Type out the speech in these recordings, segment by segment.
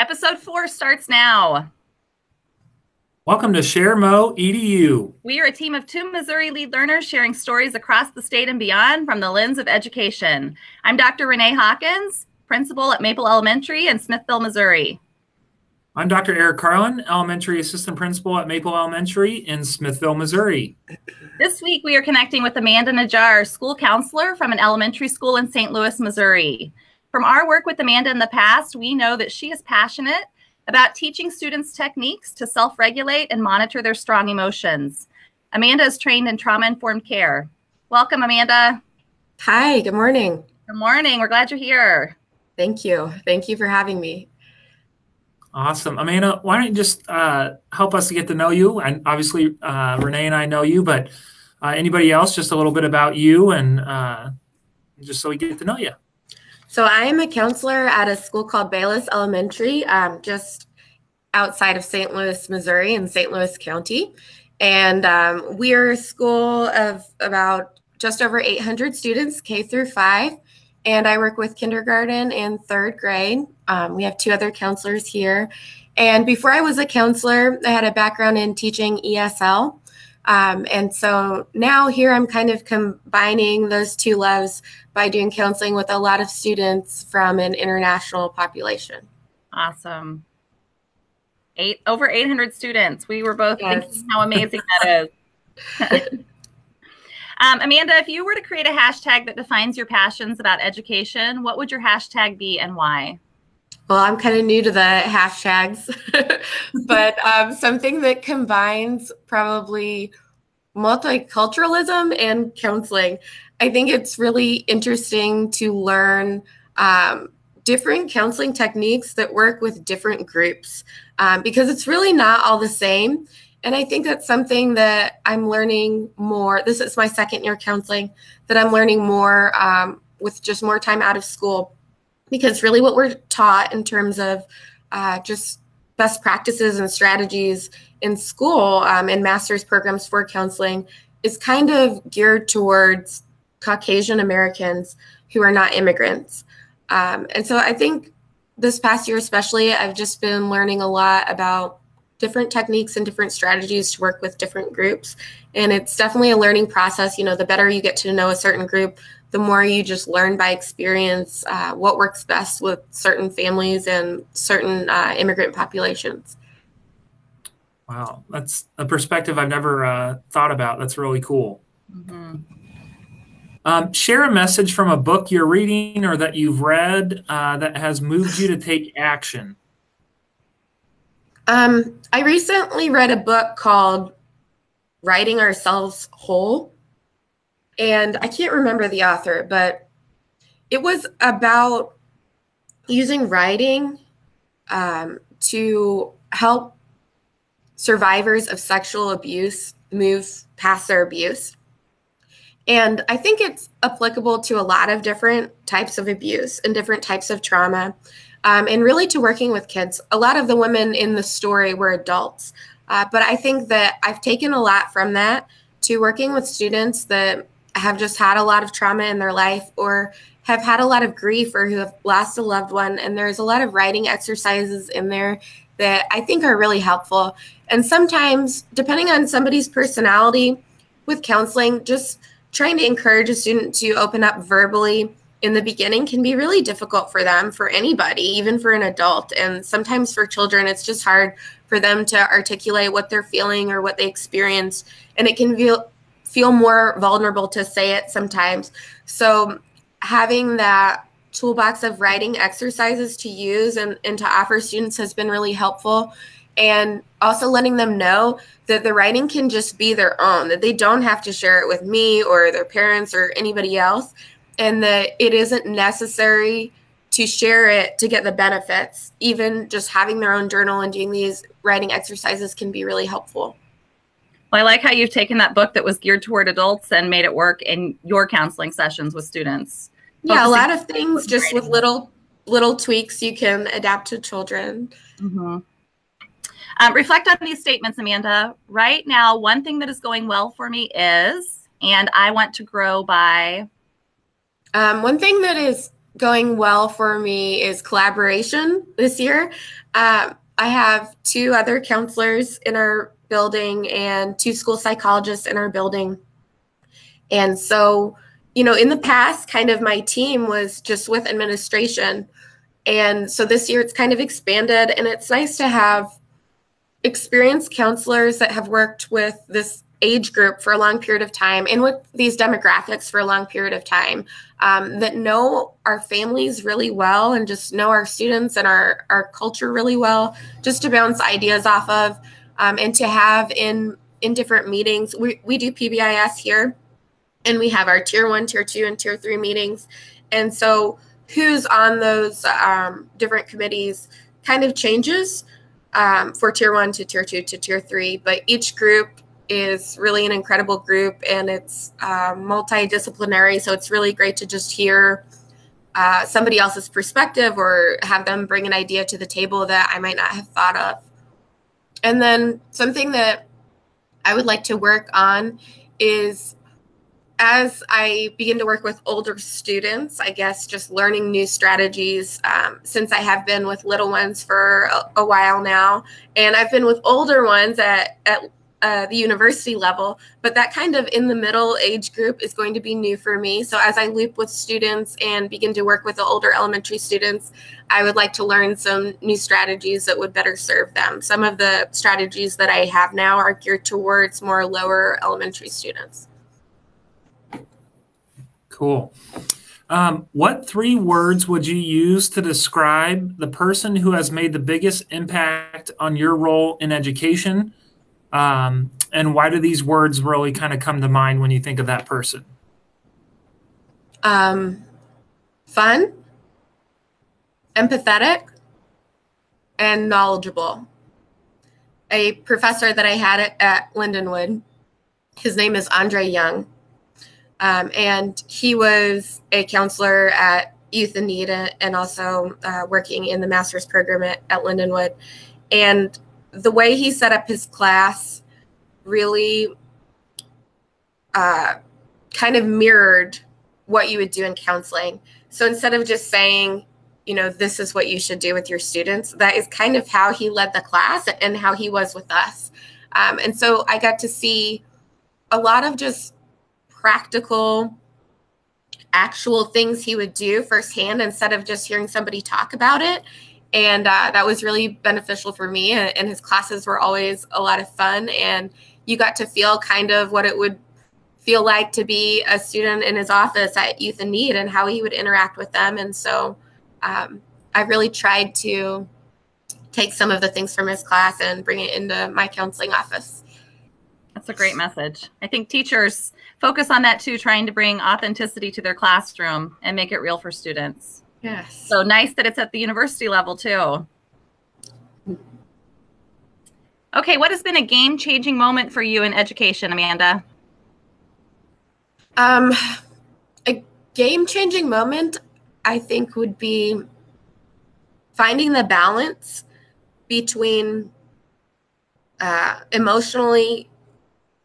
Episode four starts now. Welcome to ShareMo EDU. We are a team of two Missouri lead learners sharing stories across the state and beyond from the lens of education. I'm Dr. Renee Hawkins, principal at Maple Elementary in Smithville, Missouri. I'm Dr. Eric Carlin, elementary assistant principal at Maple Elementary in Smithville, Missouri. This week, we are connecting with Amanda Najjar, school counselor from an elementary school in St. Louis, Missouri. From our work with Amanda in the past, we know that she is passionate about teaching students techniques to self regulate and monitor their strong emotions. Amanda is trained in trauma informed care. Welcome, Amanda. Hi, good morning. Good morning. We're glad you're here. Thank you. Thank you for having me. Awesome. Amanda, why don't you just uh, help us to get to know you? And obviously, uh, Renee and I know you, but uh, anybody else, just a little bit about you and uh, just so we get to know you. So I am a counselor at a school called Bayless Elementary, um, just outside of St. Louis, Missouri, in St. Louis County. And um, we are a school of about just over 800 students, K through five. And I work with kindergarten and third grade. Um, we have two other counselors here. And before I was a counselor, I had a background in teaching ESL. Um, and so now here I'm kind of combining those two loves by doing counseling with a lot of students from an international population. Awesome. Eight over 800 students. We were both yes. thinking how amazing that is. um, Amanda, if you were to create a hashtag that defines your passions about education, what would your hashtag be and why? Well, I'm kind of new to the hashtags, but um, something that combines probably multiculturalism and counseling. I think it's really interesting to learn um, different counseling techniques that work with different groups um, because it's really not all the same. And I think that's something that I'm learning more. This is my second year counseling that I'm learning more um, with just more time out of school because really what we're taught in terms of uh, just best practices and strategies in school um, and master's programs for counseling is kind of geared towards Caucasian Americans who are not immigrants. Um, and so I think this past year, especially, I've just been learning a lot about different techniques and different strategies to work with different groups. And it's definitely a learning process. You know, the better you get to know a certain group, the more you just learn by experience uh, what works best with certain families and certain uh, immigrant populations. Wow, that's a perspective I've never uh, thought about. That's really cool. Mm-hmm. Um, share a message from a book you're reading or that you've read uh, that has moved you to take action. Um, I recently read a book called Writing Ourselves Whole and I can't remember the author, but it was about using writing um, to help survivors of sexual abuse move past their abuse. And I think it's applicable to a lot of different types of abuse and different types of trauma, um, and really to working with kids. A lot of the women in the story were adults, uh, but I think that I've taken a lot from that to working with students that have just had a lot of trauma in their life or have had a lot of grief or who have lost a loved one. And there's a lot of writing exercises in there that I think are really helpful. And sometimes, depending on somebody's personality with counseling, just trying to encourage a student to open up verbally in the beginning can be really difficult for them, for anybody, even for an adult. And sometimes for children, it's just hard for them to articulate what they're feeling or what they experience. And it can feel feel more vulnerable to say it sometimes. So having that toolbox of writing exercises to use and, and to offer students has been really helpful. And also letting them know that the writing can just be their own, that they don't have to share it with me or their parents or anybody else, and that it isn't necessary to share it to get the benefits. Even just having their own journal and doing these writing exercises can be really helpful. Well, I like how you've taken that book that was geared toward adults and made it work in your counseling sessions with students. Yeah, a lot of things just with little little tweaks you can adapt to children. Mm-hmm. Um, reflect on these statements, Amanda. Right now, one thing that is going well for me is, and I want to grow by. Um, one thing that is going well for me is collaboration this year. Um, I have two other counselors in our building and two school psychologists in our building. And so, you know, in the past, kind of my team was just with administration. And so this year it's kind of expanded, and it's nice to have experienced counselors that have worked with this age group for a long period of time and with these demographics for a long period of time um, that know our families really well and just know our students and our, our culture really well just to bounce ideas off of um, and to have in in different meetings. We, we do pbis here and we have our tier one tier two and tier three meetings. And so who's on those um, different committees kind of changes um, for tier one to tier two to tier three but each group is really an incredible group and it's uh, multidisciplinary. So it's really great to just hear uh, somebody else's perspective or have them bring an idea to the table that I might not have thought of. And then something that I would like to work on is as I begin to work with older students, I guess just learning new strategies um, since I have been with little ones for a, a, while now. And I've been with older ones at, at uh, the university level, but that kind of in the middle age group is going to be new for me. So as I loop with students and begin to work with the older elementary students, I would like to learn some new strategies that would better serve them. Some of the strategies that I have now are geared towards more lower elementary students. Cool. Um, what three words would you use to describe the person who has made the biggest impact on your role in education? Um, and why do these words really kind of come to mind when you think of that person? Um, fun, empathetic, and knowledgeable. A professor that I had at, at Lindenwood, his name is Andre Young, um, and he was a counselor at Youth in Need and also uh, working in the master's program at, at Lindenwood. And the way he set up his class really uh, kind of mirrored what you would do in counseling. So instead of just saying, you know, this is what you should do with your students, that is kind of how he led the class and how he was with us. Um, and so I got to see a lot of just practical, actual things he would do firsthand instead of just hearing somebody talk about it. And uh, that was really beneficial for me and his classes were always a lot of fun and you got to feel kind of what it would feel like to be a student in his office at youth in need and how he would interact with them. And so um, i really tried to take some of the things from his class and bring it into my counseling office. That's a great message. I think teachers focus on that too trying to bring authenticity to their classroom and make it real for students Yes. So nice that it's at the university level too. Okay, what has been a game changing moment for you in education, Amanda? Um, a game changing moment, I think, would be finding the balance between uh, emotionally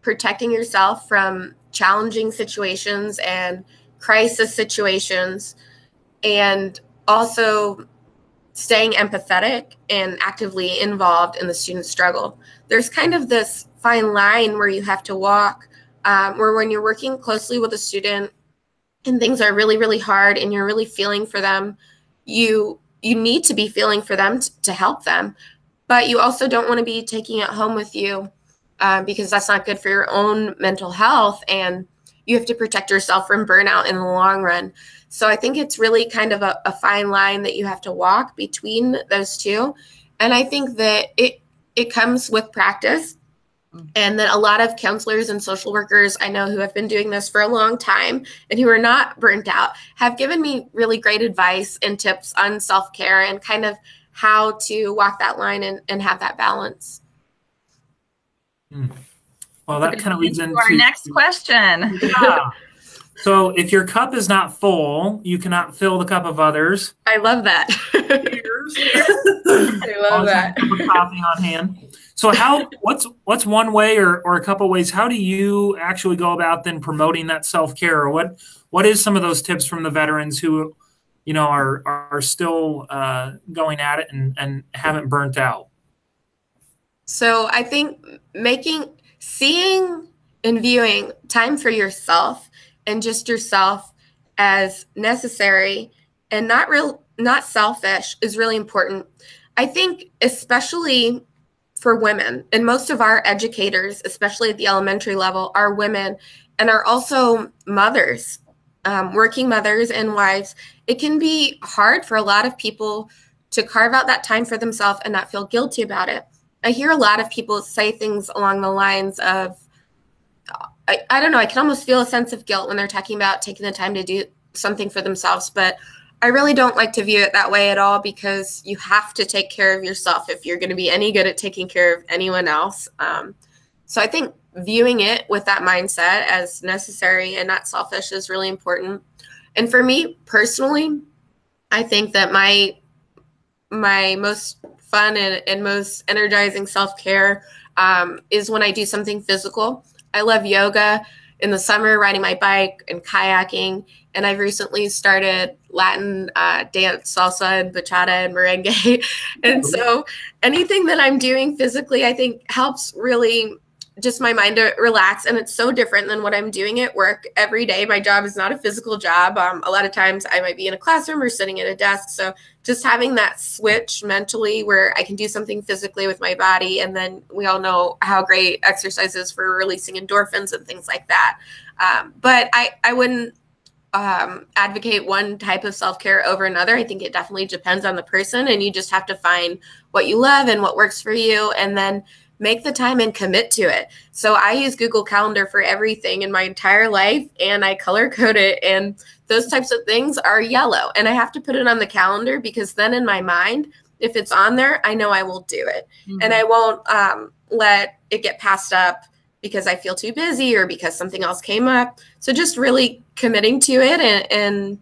protecting yourself from challenging situations and crisis situations and also staying empathetic and actively involved in the student struggle. There's kind of this fine line where you have to walk, um, where when you're working closely with a student and things are really, really hard and you're really feeling for them, you you need to be feeling for them to help them, but you also don't want to be taking it home with you um, because that's not good for your own mental health and you have to protect yourself from burnout in the long run. So I think it's really kind of a, a fine line that you have to walk between those two. And I think that it it comes with practice. Mm-hmm. And that a lot of counselors and social workers I know who have been doing this for a long time and who are not burnt out have given me really great advice and tips on self care and kind of how to walk that line and, and have that balance. Mm. Well, that kind of leads into our next question. Yeah. So if your cup is not full, you cannot fill the cup of others. I love that. I love that. coffee on hand. So how what's what's one way or, or a couple ways how do you actually go about then promoting that self-care or what what is some of those tips from the veterans who you know, are are still uh, going at it and and haven't burnt out? So I think making, seeing, and viewing time for yourself and just yourself as necessary and not real, not selfish is really important. I think, especially for women, and most of our educators, especially at the elementary level, are women and are also mothers, um, working mothers and wives. It can be hard for a lot of people to carve out that time for themselves and not feel guilty about it. I hear a lot of people say things along the lines of, I, I don't know, I can almost feel a sense of guilt when they're talking about taking the time to do something for themselves. But I really don't like to view it that way at all because you have to take care of yourself if you're going to be any good at taking care of anyone else. Um, so I think viewing it with that mindset as necessary and not selfish is really important. And for me personally, I think that my my most fun and, and most energizing self-care um, is when I do something physical. I love yoga in the summer, riding my bike and kayaking. And I've recently started Latin uh, dance, salsa and bachata and merengue. and so anything that I'm doing physically, I think helps really just my mind to relax and it's so different than what i'm doing at work every day. My job is not a physical job. Um, a lot of times i might be in a classroom or sitting at a desk so just having that switch mentally where i can do something physically with my body and then we all know how great exercise is for releasing endorphins and things like that. Um, but i i wouldn't um, advocate one type of self-care over another. I think it definitely depends on the person and you just have to find what you love and what works for you and then make the time and commit to it. So I use Google Calendar for everything in my entire life and I color code it and those types of things are yellow and I have to put it on the calendar because then in my mind if it's on there I know I will do it mm-hmm. and I won't um, let it get passed up because I feel too busy or because something else came up. So just really committing to it and and,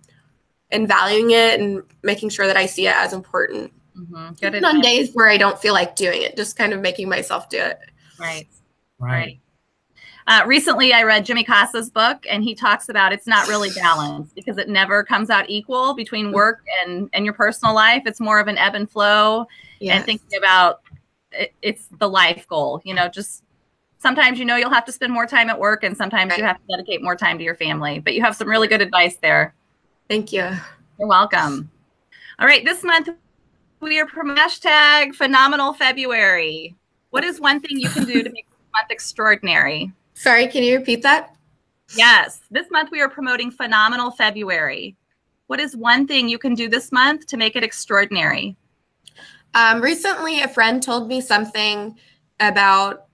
and valuing it and making sure that I see it as important. Mm-hmm. Good on days where I don't feel like doing it, just kind of making myself do it. Right. Right. Uh, recently, I read Jimmy Casas' book, and he talks about it's not really balanced because it never comes out equal between work and and your personal life. It's more of an ebb and flow, yes. and thinking about it, it's the life goal. You know, just sometimes you know you'll have to spend more time at work, and sometimes right. you have to dedicate more time to your family. But you have some really good advice there. Thank you. You're welcome. All right, this month we are from hashtag phenomenal February. What is one thing you can do to make this month extraordinary? Sorry, can you repeat that? Yes. This month we are promoting phenomenal February. What is one thing you can do this month to make it extraordinary? Um, recently, a friend told me something about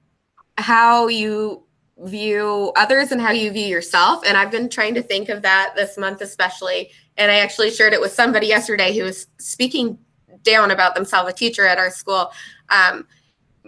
how you view others and how you view yourself. And I've been trying to think of that this month, especially. And I actually shared it with somebody yesterday who was speaking down about themselves, a teacher at our school. Um,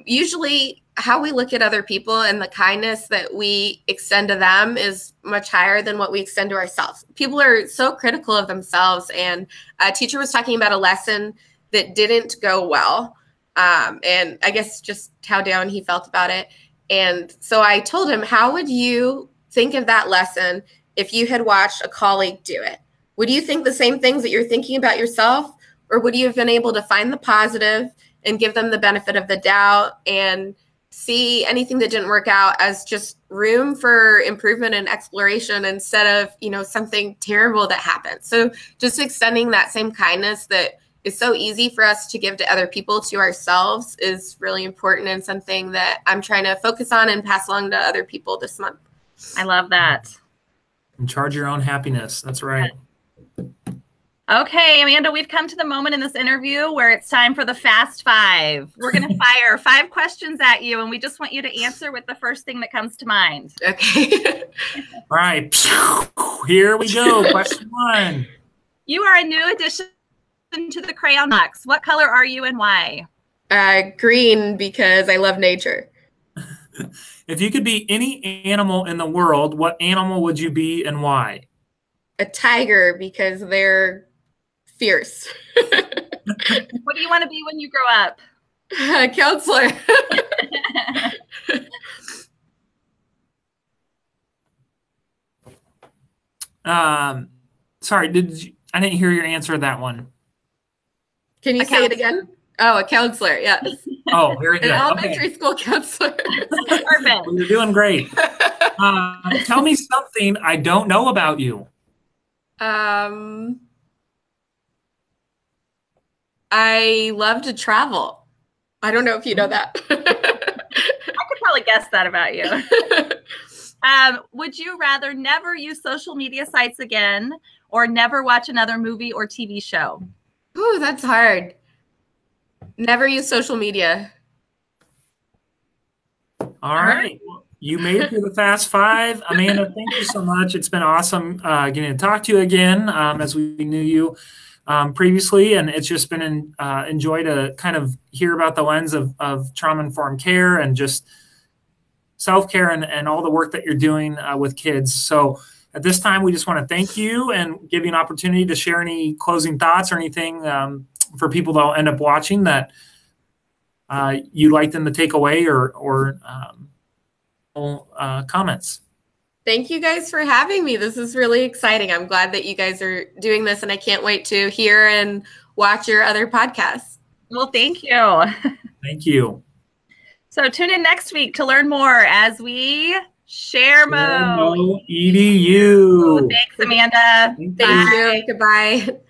usually, how we look at other people and the kindness that we extend to them is much higher than what we extend to ourselves. People are so critical of themselves. And a teacher was talking about a lesson that didn't go well. Um, and I guess just how down he felt about it. And so I told him, How would you think of that lesson if you had watched a colleague do it? Would you think the same things that you're thinking about yourself? Or would you have been able to find the positive and give them the benefit of the doubt and see anything that didn't work out as just room for improvement and exploration instead of, you know, something terrible that happened. So just extending that same kindness that is so easy for us to give to other people to ourselves is really important and something that I'm trying to focus on and pass along to other people this month. I love that. And charge your own happiness. That's right. Okay, Amanda, we've come to the moment in this interview where it's time for the fast five. We're going to fire five questions at you, and we just want you to answer with the first thing that comes to mind. Okay. All right. Here we go. Question one. You are a new addition to the crayon box. What color are you and why? Uh, green because I love nature. if you could be any animal in the world, what animal would you be and why? A tiger because they're fierce. what do you want to be when you grow up? A counselor. um, sorry, did you, I didn't hear your answer to that one. Can you A say it again? Oh, a counselor. Yes. Oh, very An good. elementary Okay. school counselor. Perfect. Well, you're doing great. Uh, tell me something I don't know about you. um, I love to travel. I don't know if you know that. I could probably guess that about you. Um, would you rather never use social media sites again or never watch another movie or TV show? Ooh, that's hard. Never use social media. All right. You made it through the Fast Five. Amanda, thank you so much. It's been awesome uh, getting to talk to you again um, as we knew you um, previously. And it's just been an uh, to kind of hear about the lens of, of trauma informed care and just self care and, and all the work that you're doing uh, with kids. So at this time, we just want to thank you and give you an opportunity to share any closing thoughts or anything um, for people that will end up watching that uh, you'd like them to take away or, or um, uh, comments. Thank you guys for having me. This is really exciting. I'm glad that you guys are doing this, and I can't wait to hear and watch your other podcasts. Well, thank you. Thank you. So tune in next week to learn more as we ShareMo. EDU. Thanks, Amanda. Thank Thank you. you. Goodbye.